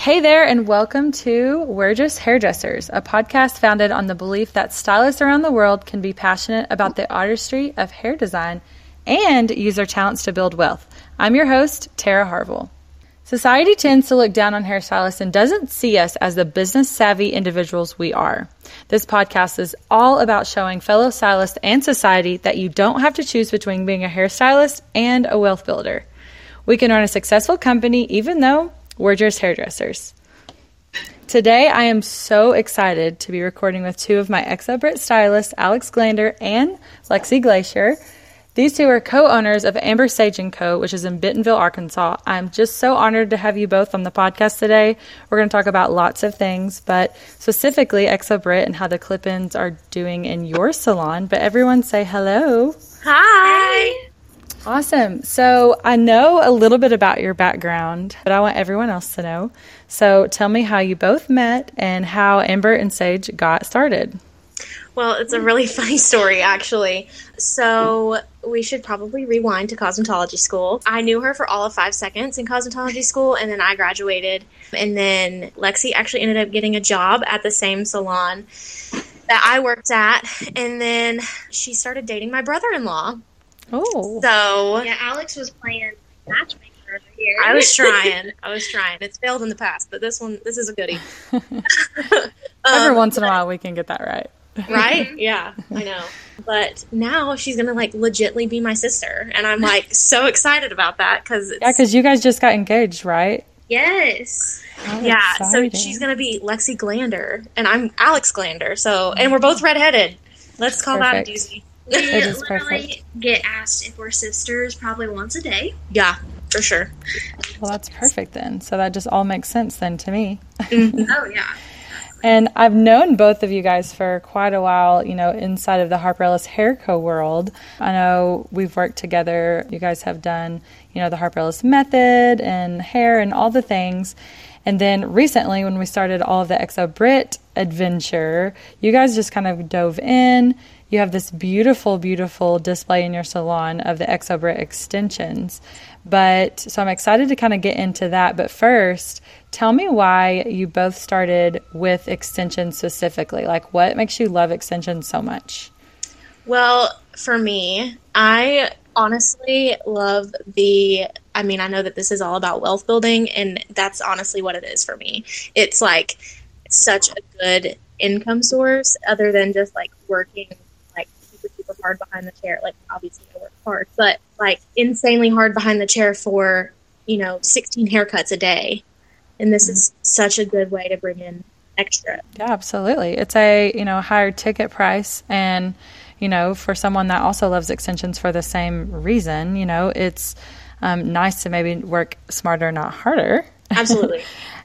Hey there, and welcome to We're Just Hairdressers, a podcast founded on the belief that stylists around the world can be passionate about the artistry of hair design and use their talents to build wealth. I'm your host, Tara Harville. Society tends to look down on hairstylists and doesn't see us as the business savvy individuals we are. This podcast is all about showing fellow stylists and society that you don't have to choose between being a hairstylist and a wealth builder. We can run a successful company even though we're just hairdressers. Today, I am so excited to be recording with two of my Exobrit stylists, Alex Glander and Lexi Glacier. These two are co-owners of Amber Sage & Co., which is in Bentonville, Arkansas. I'm just so honored to have you both on the podcast today. We're going to talk about lots of things, but specifically Exobrit and how the clip-ins are doing in your salon. But everyone say hello. Hi. Awesome. So I know a little bit about your background, but I want everyone else to know. So tell me how you both met and how Amber and Sage got started. Well, it's a really funny story, actually. So, we should probably rewind to cosmetology school. I knew her for all of five seconds in cosmetology school, and then I graduated. And then Lexi actually ended up getting a job at the same salon that I worked at. And then she started dating my brother in law. Oh. So, Yeah, Alex was playing matchmaker over here. I was trying. I was trying. It's failed in the past, but this one, this is a goodie. Every Um, once in a while, we can get that right. right? Yeah, I know. But now she's gonna like legitly be my sister, and I'm like so excited about that because Yeah, because you guys just got engaged, right? Yes. How yeah. So she's gonna be Lexi Glander, and I'm Alex Glander. So, and we're both redheaded. Let's call that a doozy. We It is literally perfect. get asked if we're sisters probably once a day. Yeah, for sure. Well, that's perfect then. So that just all makes sense then to me. Mm-hmm. Oh yeah. And I've known both of you guys for quite a while, you know, inside of the Harper Ellis Hair Co. world. I know we've worked together. You guys have done, you know, the Harper Ellis method and hair and all the things. And then recently, when we started all of the Exo Brit adventure, you guys just kind of dove in. You have this beautiful, beautiful display in your salon of the Exo Brit extensions. But so I'm excited to kind of get into that. But first, tell me why you both started with extensions specifically. Like, what makes you love extensions so much? Well, for me, I honestly love the. I mean, I know that this is all about wealth building, and that's honestly what it is for me. It's like such a good income source, other than just like working hard behind the chair. Like, obviously, I work hard, but like insanely hard behind the chair for, you know, 16 haircuts a day. And this is such a good way to bring in extra. Yeah, absolutely. It's a, you know, higher ticket price and, you know, for someone that also loves extensions for the same reason, you know, it's um, nice to maybe work smarter, not harder. Absolutely.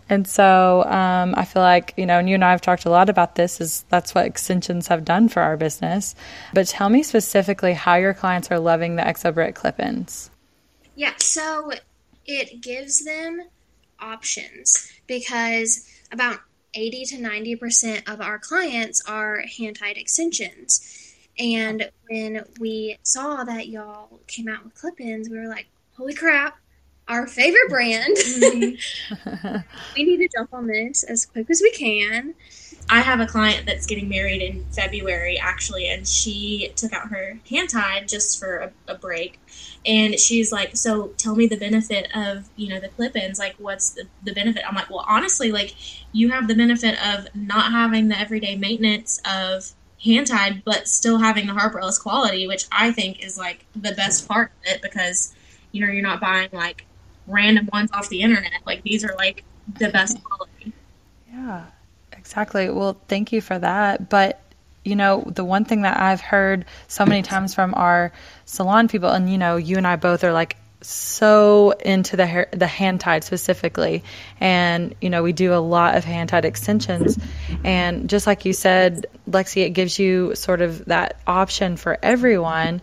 And so um, I feel like, you know, and you and I have talked a lot about this, is that's what extensions have done for our business. But tell me specifically how your clients are loving the Exobrit clip-ins. Yeah, so it gives them options because about 80 to 90% of our clients are hand tied extensions. And when we saw that y'all came out with clip ins, we were like, holy crap, our favorite brand. Mm-hmm. we need to jump on this as quick as we can. I have a client that's getting married in February, actually, and she took out her hand tied just for a, a break. And she's like, So tell me the benefit of, you know, the clip ins. Like, what's the, the benefit? I'm like, Well, honestly, like, you have the benefit of not having the everyday maintenance of hand tied, but still having the Harper Ellis quality, which I think is like the best part of it because, you know, you're not buying like random ones off the internet. Like, these are like the best quality. Yeah, exactly. Well, thank you for that. But you know, the one thing that I've heard so many times from our salon people, and you know, you and I both are like so into the hair, the hand tied specifically, and you know, we do a lot of hand tied extensions, and just like you said, Lexi, it gives you sort of that option for everyone.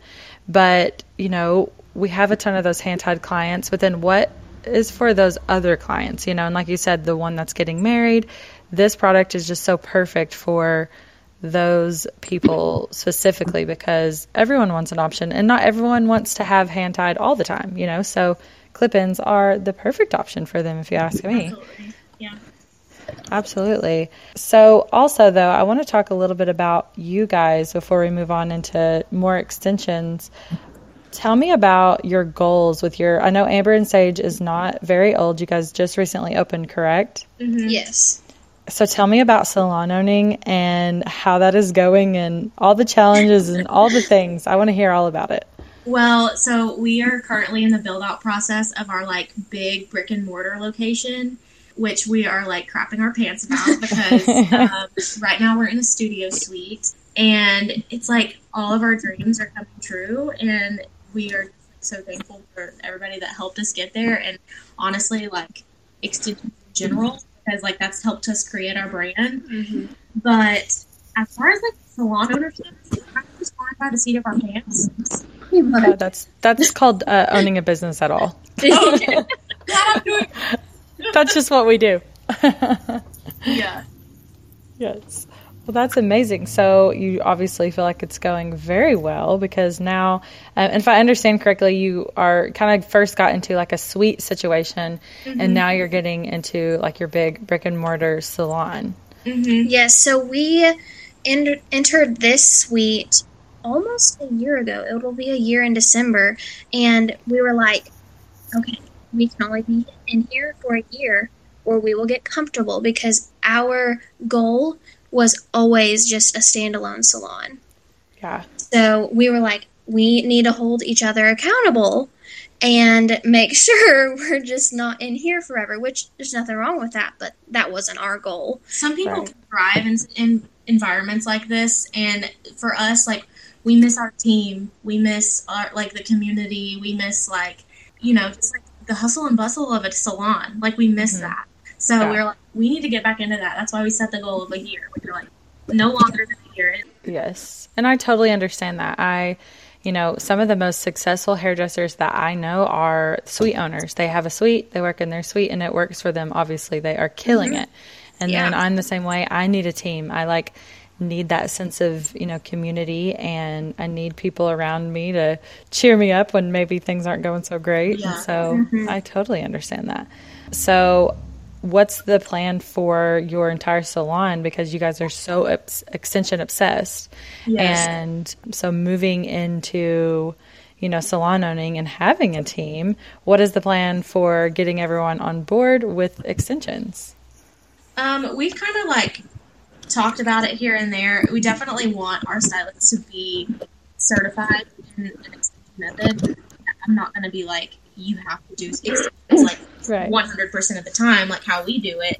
But you know, we have a ton of those hand tied clients, but then what is for those other clients, you know, and like you said, the one that's getting married, this product is just so perfect for those people specifically because everyone wants an option and not everyone wants to have hand tied all the time, you know. So clip ins are the perfect option for them if you ask me. Absolutely. Yeah. Absolutely. So, also, though, I want to talk a little bit about you guys before we move on into more extensions. Tell me about your goals with your. I know Amber and Sage is not very old. You guys just recently opened, correct? Mm-hmm. Yes. So, tell me about salon owning and how that is going and all the challenges and all the things. I want to hear all about it. Well, so we are currently in the build out process of our like big brick and mortar location, which we are like crapping our pants about because um, right now we're in a studio suite and it's like all of our dreams are coming true and we are so thankful for everybody that helped us get there and honestly like extension in general because like that's helped us create our brand. Mm-hmm. But as far as like salon ownership, we're just flying by the seat of our pants. That's that's called uh, owning a business at all. Okay. Glad I'm doing That's just what we do. yeah. Yes. Well, that's amazing. So you obviously feel like it's going very well because now, uh, if I understand correctly, you are kind of first got into like a suite situation, and now you're getting into like your big brick and mortar salon. Mm-hmm. Yes, so we en- entered this suite almost a year ago. It'll be a year in December. And we were like, okay, we can only be in here for a year or we will get comfortable because our goal was always just a standalone salon. Yeah. So we were like, we need to hold each other accountable and make sure we're just not in here forever, which there's nothing wrong with that, but that wasn't our goal. Some people Right. thrive in, in environments like this, and for us, like we miss our team, we miss our like the community, we miss like you know just like the hustle and bustle of a salon. Like we miss Mhm. that. So Yeah. we are like, we need to get back into that. That's why we set the goal of a year. We are like, no longer than a year. Yes. And I totally understand that. I, you know, some of the most successful hairdressers that I know are suite owners. They have a suite, they work in their suite, and it works for them. Obviously, they are killing mm-hmm. it. And then I'm the same way. I need a team. I like need that sense of, you know, community and I need people around me to cheer me up when maybe things aren't going so great. Yeah. So mm-hmm. I totally understand that. So what's the plan for your entire salon because you guys are so obs- extension obsessed Yes. and so moving into you know salon owning and having a team what is the plan for getting everyone on board with extensions Um, we've kind of like talked about it here and there. We definitely want our stylists to be certified in an extension method. I'm not going to be like, you have to do extensions like right 100% of the time, like how we do it.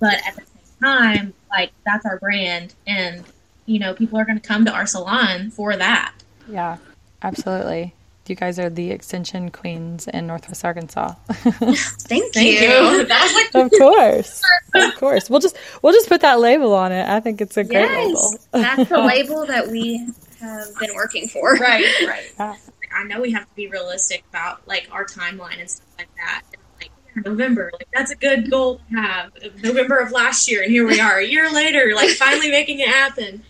But at the same time, like that's our brand, and you know, people are going to come to our salon for that. yeah absolutely you guys are the extension queens in northwest arkansas Thank, Thank you. you. Like of course of course we'll just we'll just put that label on it i think it's a great label that's the label that we have been working for. right, right. Yeah. I know we have to be realistic about like our timeline and stuff like that. Like November, like that's a good goal to have. November of last year, and here we are a year later, like finally making it happen.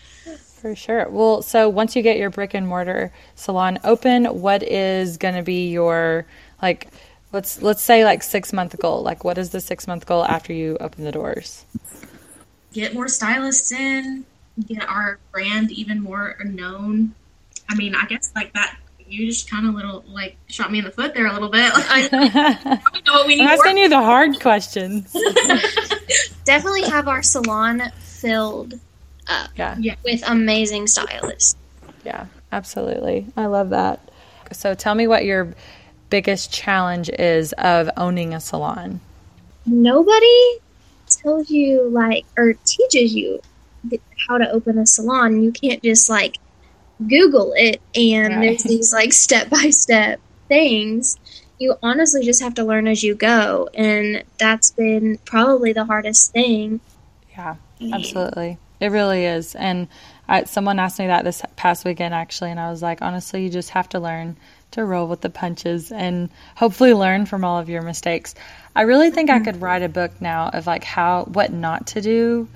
For sure. Well, so once you get your brick and mortar salon open, what is going to be your like let's let's say like 6 month goal? Like what is the 6 month goal after you open the doors? Get more stylists in, get our brand even more known. I mean, I guess like that. You just kind of little like shot me in the foot there a little bit. Like, I'm know what we need. more. asking you the hard questions. Definitely have our salon filled up Yeah. with amazing stylists. Yeah. Absolutely. I love that. So tell me what your biggest challenge is of owning a salon. Nobody tells you like or teaches you how to open a salon. You can't just like Google it and Right. there's these like step by step things. You honestly just have to learn as you go, and that's been probably the hardest thing. Yeah, absolutely. It really is. And I, someone asked me that this past weekend, actually, and I was like, honestly, you just have to learn to roll with the punches and hopefully learn from all of your mistakes. I really think I mm-hmm. could write a book now of like how, what not to do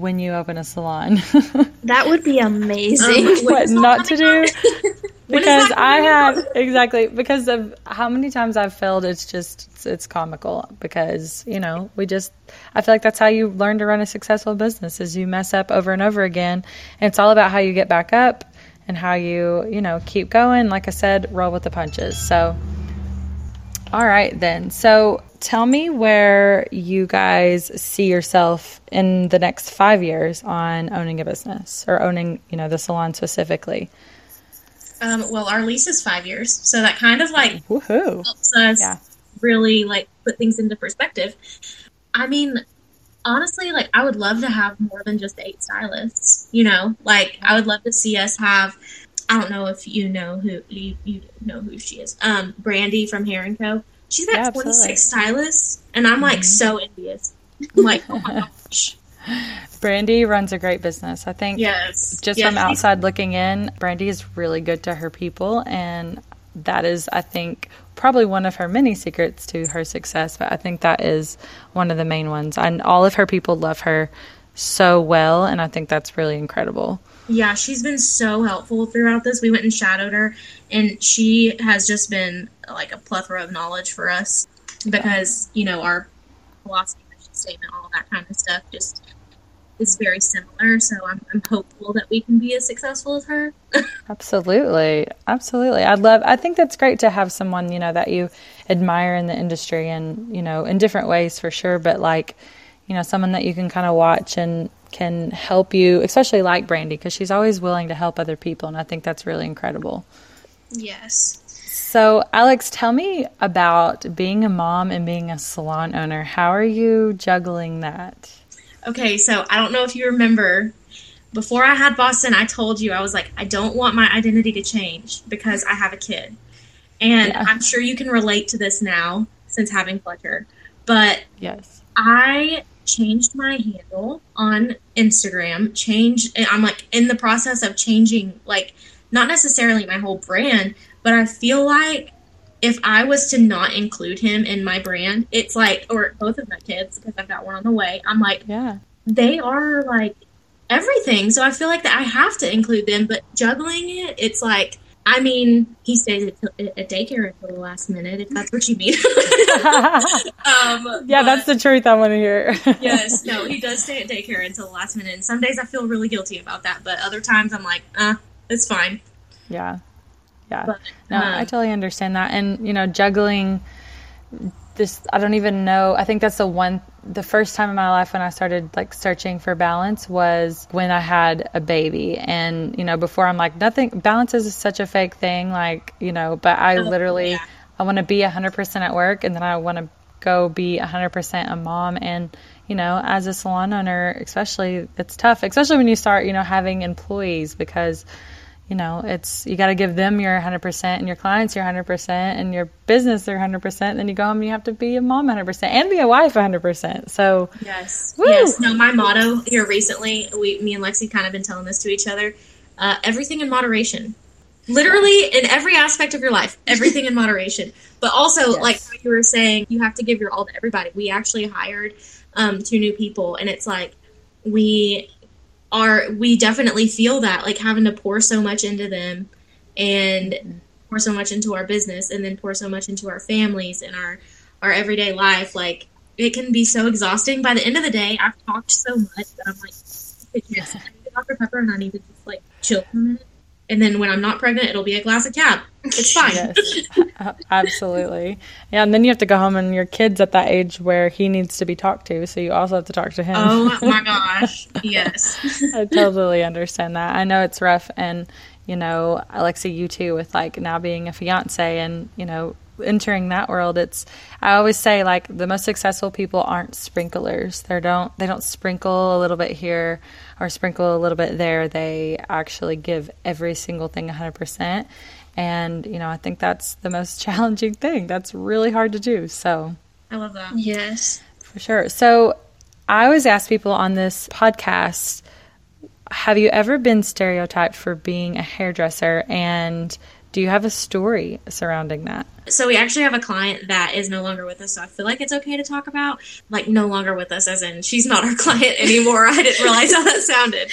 when you open a salon. That would be amazing. Um, what not to do. because I have exactly because of how many times I've failed. It's just it's, it's, comical because you know we just I feel like that's how you learn to run a successful business is you mess up over and over again, and it's all about how you get back up and how you you know keep going. Like I said, roll with the punches. So, all right then. So tell me where you guys see yourself in the next five years on owning a business or owning you know the salon specifically. Um, well, our lease is five years, so that kind of like Woohoo. helps us yeah. really like put things into perspective. I mean, honestly, like I would love to have more than just eight stylists. You know, like I would love to see us have. I don't know if you know who you, you know who she is. Um, Brandy from Hair and Co. She's got yeah, 26 stylists, and I'm like mm-hmm. so envious. I'm like, oh my gosh. Brandy runs a great business. I think yes. just yes. from outside looking in, Brandy is really good to her people and that is I think probably one of her many secrets to her success, but I think that is one of the main ones. And all of her people love her so well and I think that's really incredible. Yeah, she's been so helpful throughout this. We went and shadowed her and she has just been like a plethora of knowledge for us because, you know, our philosophy statement, all that kind of stuff just is very similar. So I'm, I'm hopeful that we can be as successful as her. absolutely, absolutely. i'd love. I think that's great to have someone you know that you admire in the industry, and you know in different ways for sure. But like, you know, someone that you can kind of watch and can help you, especially like Brandy, because she's always willing to help other people, and I think that's really incredible. Yes. So, Alex, tell me about being a mom and being a salon owner. How are you juggling that? Okay, so I don't know if you remember before I had Boston, I told you I was like, I don't want my identity to change because I have a kid. And yeah. I'm sure you can relate to this now since having Fletcher. But yes, I changed my handle on Instagram. Change I'm like in the process of changing like not necessarily my whole brand, but I feel like if I was to not include him in my brand, it's like, or both of my kids, because I've got one on the way, I'm like, yeah, they are like everything. So I feel like that I have to include them, but juggling it, it's like, I mean, he stays at, at daycare until the last minute, if that's what you mean. um, yeah, but, that's the truth I want to hear. yes, no, he does stay at daycare until the last minute. And some days I feel really guilty about that, but other times I'm like, uh, it's fine. Yeah yeah. But, no, I um, totally understand that. And, you know, juggling this, I don't even know. I think that's the one, the first time in my life when I started like searching for balance was when I had a baby. And, you know, before I'm like, nothing, balance is such a fake thing. Like, you know, but I oh, literally, yeah. I want to be 100% at work and then I want to go be 100% a mom. And, you know, as a salon owner, especially, it's tough, especially when you start, you know, having employees because, you know, it's you got to give them your 100% and your clients your 100% and your business their 100%. And Then you go home and you have to be a mom 100% and be a wife 100%. So, yes. Woo! Yes. No, my motto here recently, we, me and Lexi kind of been telling this to each other uh, everything in moderation. Literally in every aspect of your life, everything in moderation. But also, yes. like you were saying, you have to give your all to everybody. We actually hired um, two new people, and it's like we are we definitely feel that like having to pour so much into them and mm-hmm. pour so much into our business and then pour so much into our families and our our everyday life like it can be so exhausting by the end of the day i've talked so much that i'm like I need dr pepper and i need to just like chill for a minute and then when I'm not pregnant, it'll be a glass of cab. It's fine. yes, absolutely. Yeah, and then you have to go home, and your kid's at that age where he needs to be talked to, so you also have to talk to him. Oh my gosh, yes. I totally understand that. I know it's rough, and you know, Alexi, you too, with like now being a fiance, and you know, entering that world it's i always say like the most successful people aren't sprinklers they don't they don't sprinkle a little bit here or sprinkle a little bit there they actually give every single thing 100% and you know i think that's the most challenging thing that's really hard to do so i love that yes for sure so i always ask people on this podcast have you ever been stereotyped for being a hairdresser and do you have a story surrounding that? So we actually have a client that is no longer with us, so I feel like it's okay to talk about. Like no longer with us, as in she's not our client anymore. I didn't realize how that sounded.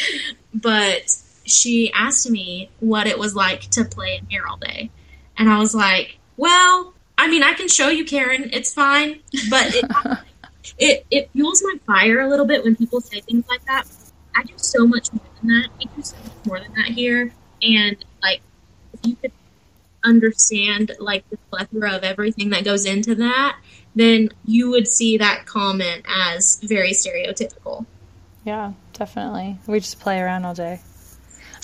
But she asked me what it was like to play in hair all day. And I was like, well, I mean, I can show you, Karen. It's fine. But it, it, it fuels my fire a little bit when people say things like that. I do so much more than that. We do so much more than that here. And, like, if you could understand, like, the plethora of everything that goes into that, then you would see that comment as very stereotypical. Yeah, definitely. We just play around all day.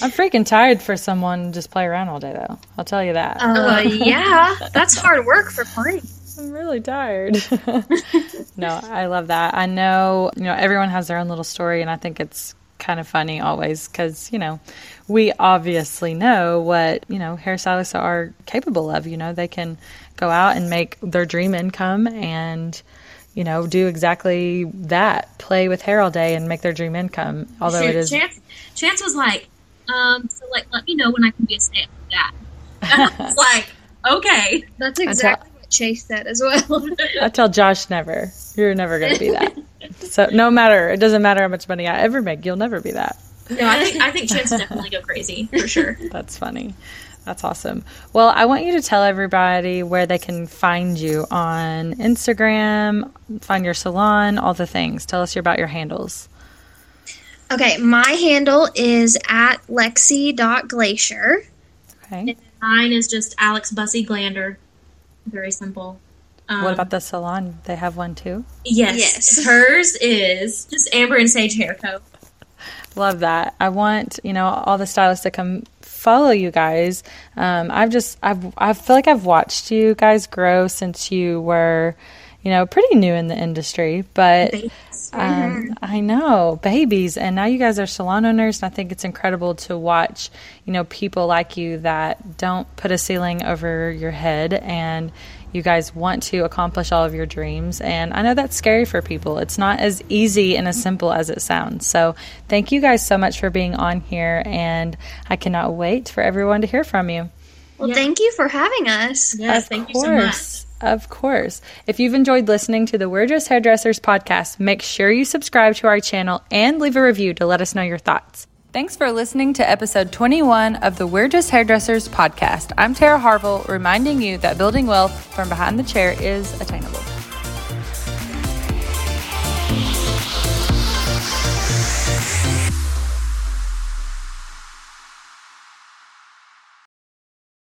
I'm freaking tired for someone to just play around all day, though. I'll tell you that. Uh, yeah, that's hard work for plenty. I'm really tired. no, I love that. I know, you know, everyone has their own little story, and I think it's kind of funny always because, you know, we obviously know what, you know, hairstylists are capable of. You know, they can go out and make their dream income and, you know, do exactly that play with hair all day and make their dream income. Although it is. Chance, Chance was like, um, so like, let me know when I can be a stay at home dad. And I was like, okay. That's exactly what Chase said as well. I tell Josh never. You're never going to be that. so no matter, it doesn't matter how much money I ever make, you'll never be that. No, I think I think Chance definitely go crazy for sure. That's funny. That's awesome. Well, I want you to tell everybody where they can find you on Instagram, find your salon, all the things. Tell us about your handles. Okay, my handle is at lexi.glacier. Okay. And mine is just Alex Bussy Glander. Very simple. Um, what about the salon? They have one too? Yes. Yes. Hers is just Amber and Sage Hair Co. Love that. I want, you know, all the stylists to come follow you guys. Um, I've just, I've, I feel like I've watched you guys grow since you were, you know, pretty new in the industry, but Babies. um, I know babies, and now you guys are salon owners, and I think it's incredible to watch, you know, people like you that don't put a ceiling over your head and you guys want to accomplish all of your dreams. And I know that's scary for people. It's not as easy and as simple as it sounds. So, thank you guys so much for being on here. And I cannot wait for everyone to hear from you. Well, Yeah. thank you for having us. Yes, of thank course. you so much. Of course. If you've enjoyed listening to the We're Just Hairdressers podcast, make sure you subscribe to our channel and leave a review to let us know your thoughts. Thanks for listening to episode 21 of the We're Just Hairdressers podcast. I'm Tara Harville, reminding you that building wealth from behind the chair is attainable.